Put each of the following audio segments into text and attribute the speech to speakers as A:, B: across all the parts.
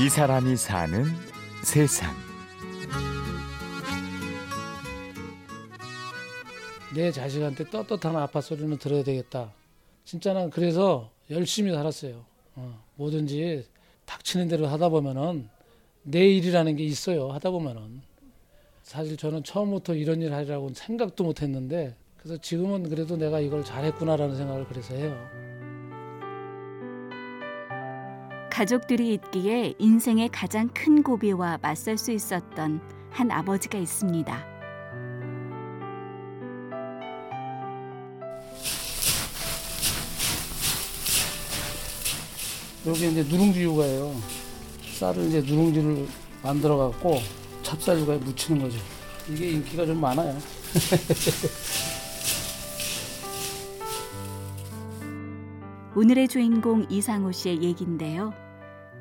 A: 이 사람이 사는 세상.
B: 내 자식한테 떳떳한 아빠 소리는 들어야 되겠다. 진짜는 그래서 열심히 살았어요. 어, 뭐든지 닥치는 대로 하다 보면은 내 일이라는 게 있어요. 하다 보면은 사실 저는 처음부터 이런 일 하리라고는 생각도 못 했는데 그래서 지금은 그래도 내가 이걸 잘했구나라는 생각을 그래서 해요.
C: 가족들이 있기에 인생의 가장 큰 고비와 맞설 수 있었던 한 아버지가 있습니다.
B: 여기 이제 누룽지 육아예요. 쌀을 이제 누룽지를 만들어 갖고 찹쌀 육아에 묻히는 거죠. 이게 인기가 좀 많아요.
C: 오늘의 주인공 이상호 씨의 얘긴데요.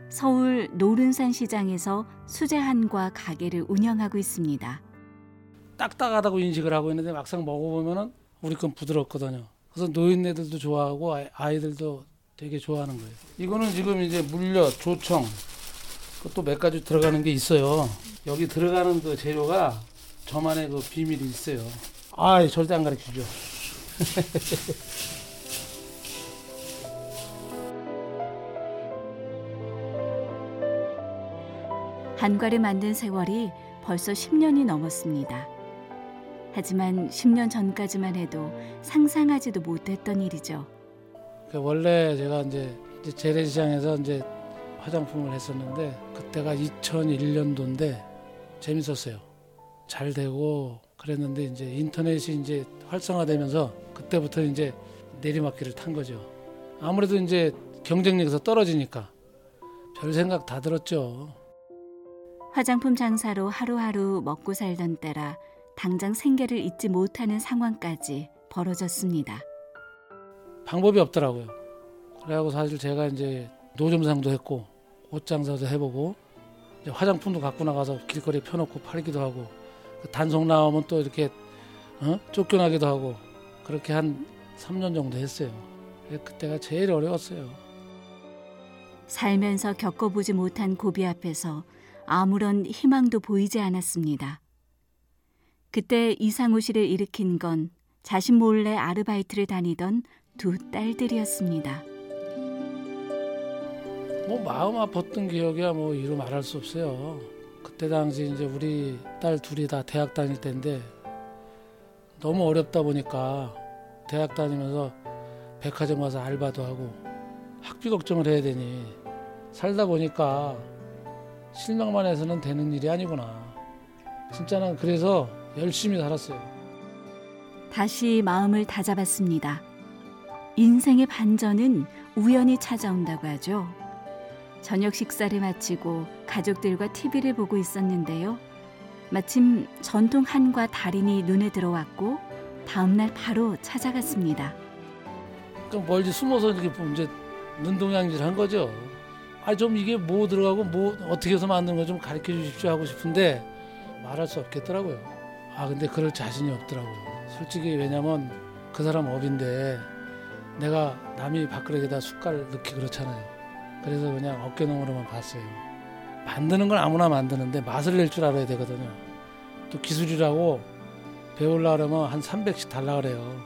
C: 서울 노른산 시장에서 수제한과 가게를 운영하고 있습니다.
B: 딱딱하다고 인식을 하고 있는데 막상 먹어보면은 우리 건 부드럽거든요. 그래서 노인네들도 좋아하고 아이- 아이들도 되게 좋아하는 거예요. 이거는 지금 이제 물엿, 조청, 또 몇 가지 들어가는 게 있어요. 여기 들어가는 그 재료가 저만의 그 비밀이 있어요. 아, 절대 안 가르치죠.
C: 한과를 만든 세월이 벌써 10년이 넘었습니다. 하지만 10년 전까지만 해도 상상하지도 못했던 일이죠.
B: 그 원래 제가 이제 재래시장에서 이제 화장품을 했었는데 그때가 2001년도인데 재밌었어요. 잘 되고 그랬는데 이제 인터넷이 이제 활성화되면서 그때부터 이제 내리막길을 탄 거죠. 아무래도 이제 경쟁력에서 떨어지니까 별 생각 다 들었죠.
C: 화장품 장사로 하루하루 먹고 살던 때라 당장 생계를 잊지 못하는 상황까지 벌어졌습니다.
B: 방법이 없더라고요. 그래갖고 사실 제가 이제 노점상도 했고 옷 장사도 해보고 이제 화장품도 갖고 나가서 길거리에 펴놓고 팔기도 하고 그 단속 나오면 또 이렇게 어? 쫓겨나기도 하고 그렇게 한 3년 정도 했어요. 그때가 제일 어려웠어요.
C: 살면서 겪어보지 못한 고비 앞에서 아무런 희망도 보이지 않았습니다. 그때 이상우 씨를 일으킨 건 자신 몰래 아르바이트를 다니던 두 딸들이었습니다.
B: 뭐 마음 아팠던 기억이야 뭐 이루 말할 수 없어요. 그때 당시 이제 우리 딸 둘이 다 대학 다닐 때인데 너무 어렵다 보니까 대학 다니면서 백화점 가서 알바도 하고 학비 걱정을 해야 되니 살다 보니까 실망만 해서는 되는 일이 아니구나. 진짜는 그래서 열심히 살았어요.
C: 다시 마음을 다잡았습니다. 인생의 반전은 우연히 찾아온다고 하죠. 저녁 식사를 마치고 가족들과 TV를 보고 있었는데요. 마침 전통 한과 달인이 눈에 들어왔고 다음날 바로 찾아갔습니다.
B: 좀 멀리 숨어서 이렇게 보면 이제 눈동양질 한 거죠. 아 좀 이게 뭐 들어가고 뭐 어떻게 해서 만드는 거 좀 가르쳐 주십시오 하고 싶은데 말할 수 없겠더라고요. 아 근데 그럴 자신이 없더라고요. 솔직히 왜냐면 그 사람 업인데 내가 남이 밥그릇에다 숟갈 넣기 그렇잖아요. 그래서 그냥 어깨너머로만 봤어요. 만드는 건 아무나 만드는데 맛을 낼 줄 알아야 되거든요. 또 기술이라고 배우려고 그러면 한 300씩 달라 그래요.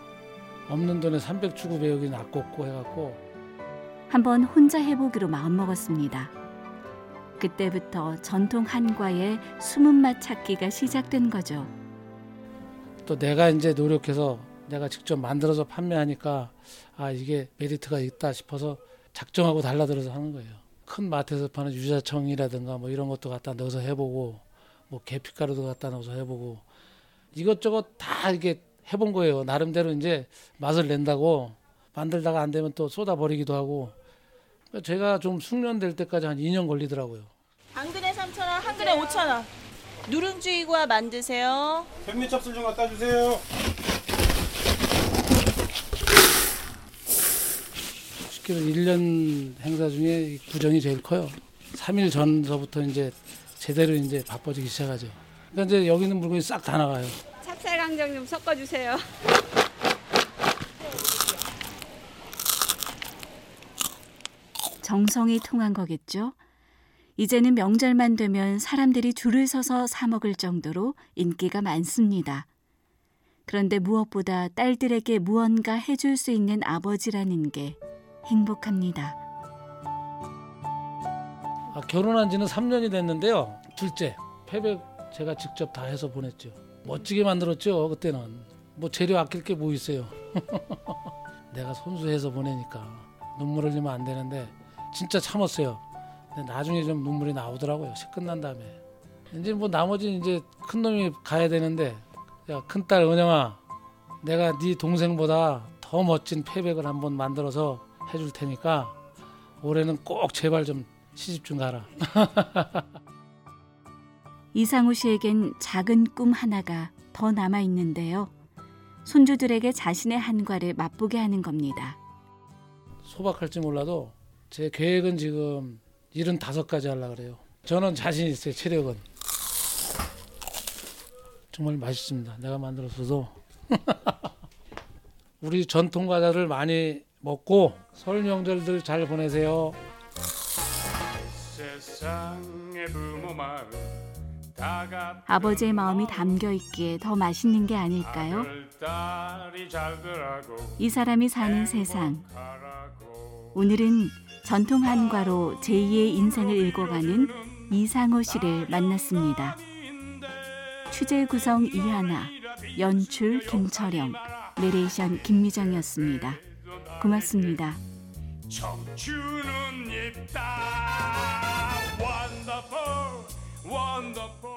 B: 없는 돈에 300 주고 배우기 낫겠고 해갖고
C: 한번 혼자 해보기로 마음먹었습니다. 그때부터 전통 한과의 숨은 맛 찾기가 시작된 거죠.
B: 또 내가 이제 노력해서 내가 직접 만들어서 판매하니까 아 이게 메리트가 있다 싶어서 작정하고 달라들어서 하는 거예요. 큰 마트에서 파는 유자청이라든가 뭐 이런 것도 갖다 넣어서 해보고 뭐 계피가루도 갖다 넣어서 해보고 이것저것 다 이게 해본 거예요. 나름대로 이제 맛을 낸다고 만들다가 안 되면 또 쏟아 버리기도 하고 제가 좀 숙련될 때까지 한 2년 걸리더라고요.
D: 당근에 3,000원, 한 근에 5,000원. 누룽지과 만드세요.
E: 백미찹술 좀 갖다 주세요.
B: 10kg 1년 행사 중에 이 구정이 제일 커요. 3일 전서부터 이제 제대로 이제 바빠지기 시작하죠. 그러니까 이제 여기 있는 물건이 싹 다 나가요.
F: 찹쌀 강정 좀 섞어주세요.
C: 정성이 통한 거겠죠. 이제는 명절만 되면 사람들이 줄을 서서 사 먹을 정도로 인기가 많습니다. 그런데 무엇보다 딸들에게 무언가 해줄 수 있는 아버지라는 게 행복합니다.
B: 아, 결혼한 지는 3년이 됐는데요. 둘째, 패백 제가 직접 다 해서 보냈죠. 멋지게 만들었죠. 그때는 뭐 재료 아낄 게 뭐 있어요. 내가 손수해서 보내니까 눈물 흘리면 안 되는데 진짜 참았어요. 근데 나중에 좀 눈물이 나오더라고요. 식 끝난 다음에 이제 뭐 나머지 이제 큰 놈이 가야 되는데 야 큰딸 은영아, 내가 네 동생보다 더 멋진 패백을 한번 만들어서 해줄 테니까 올해는 꼭 제발 좀 시집 좀 가라.
C: 이상우 씨에겐 작은 꿈 하나가 더 남아 있는데요. 손주들에게 자신의 한과를 맛보게 하는 겁니다.
B: 소박할지 몰라도 제 계획은 지금 75가지 하려고 그래요. 저는 자신 있어요. 체력은. 정말 맛있습니다. 내가 만들었어도. 우리 전통 과자를 많이 먹고 설 명절들 잘 보내세요.
C: 아버지의 마음이 담겨 있기에 더 맛있는 게 아닐까요?
E: 이
C: 사람이 사는 세상. 오늘은 전통 한과로 제2의 인생을 읽어가는 이상호 씨를 만났습니다. 취재 구성 이하나, 연출 김철영, 내레이션 김미정이었습니다. 고맙습니다.
E: 청춘은 있다 Wonderful, wonderful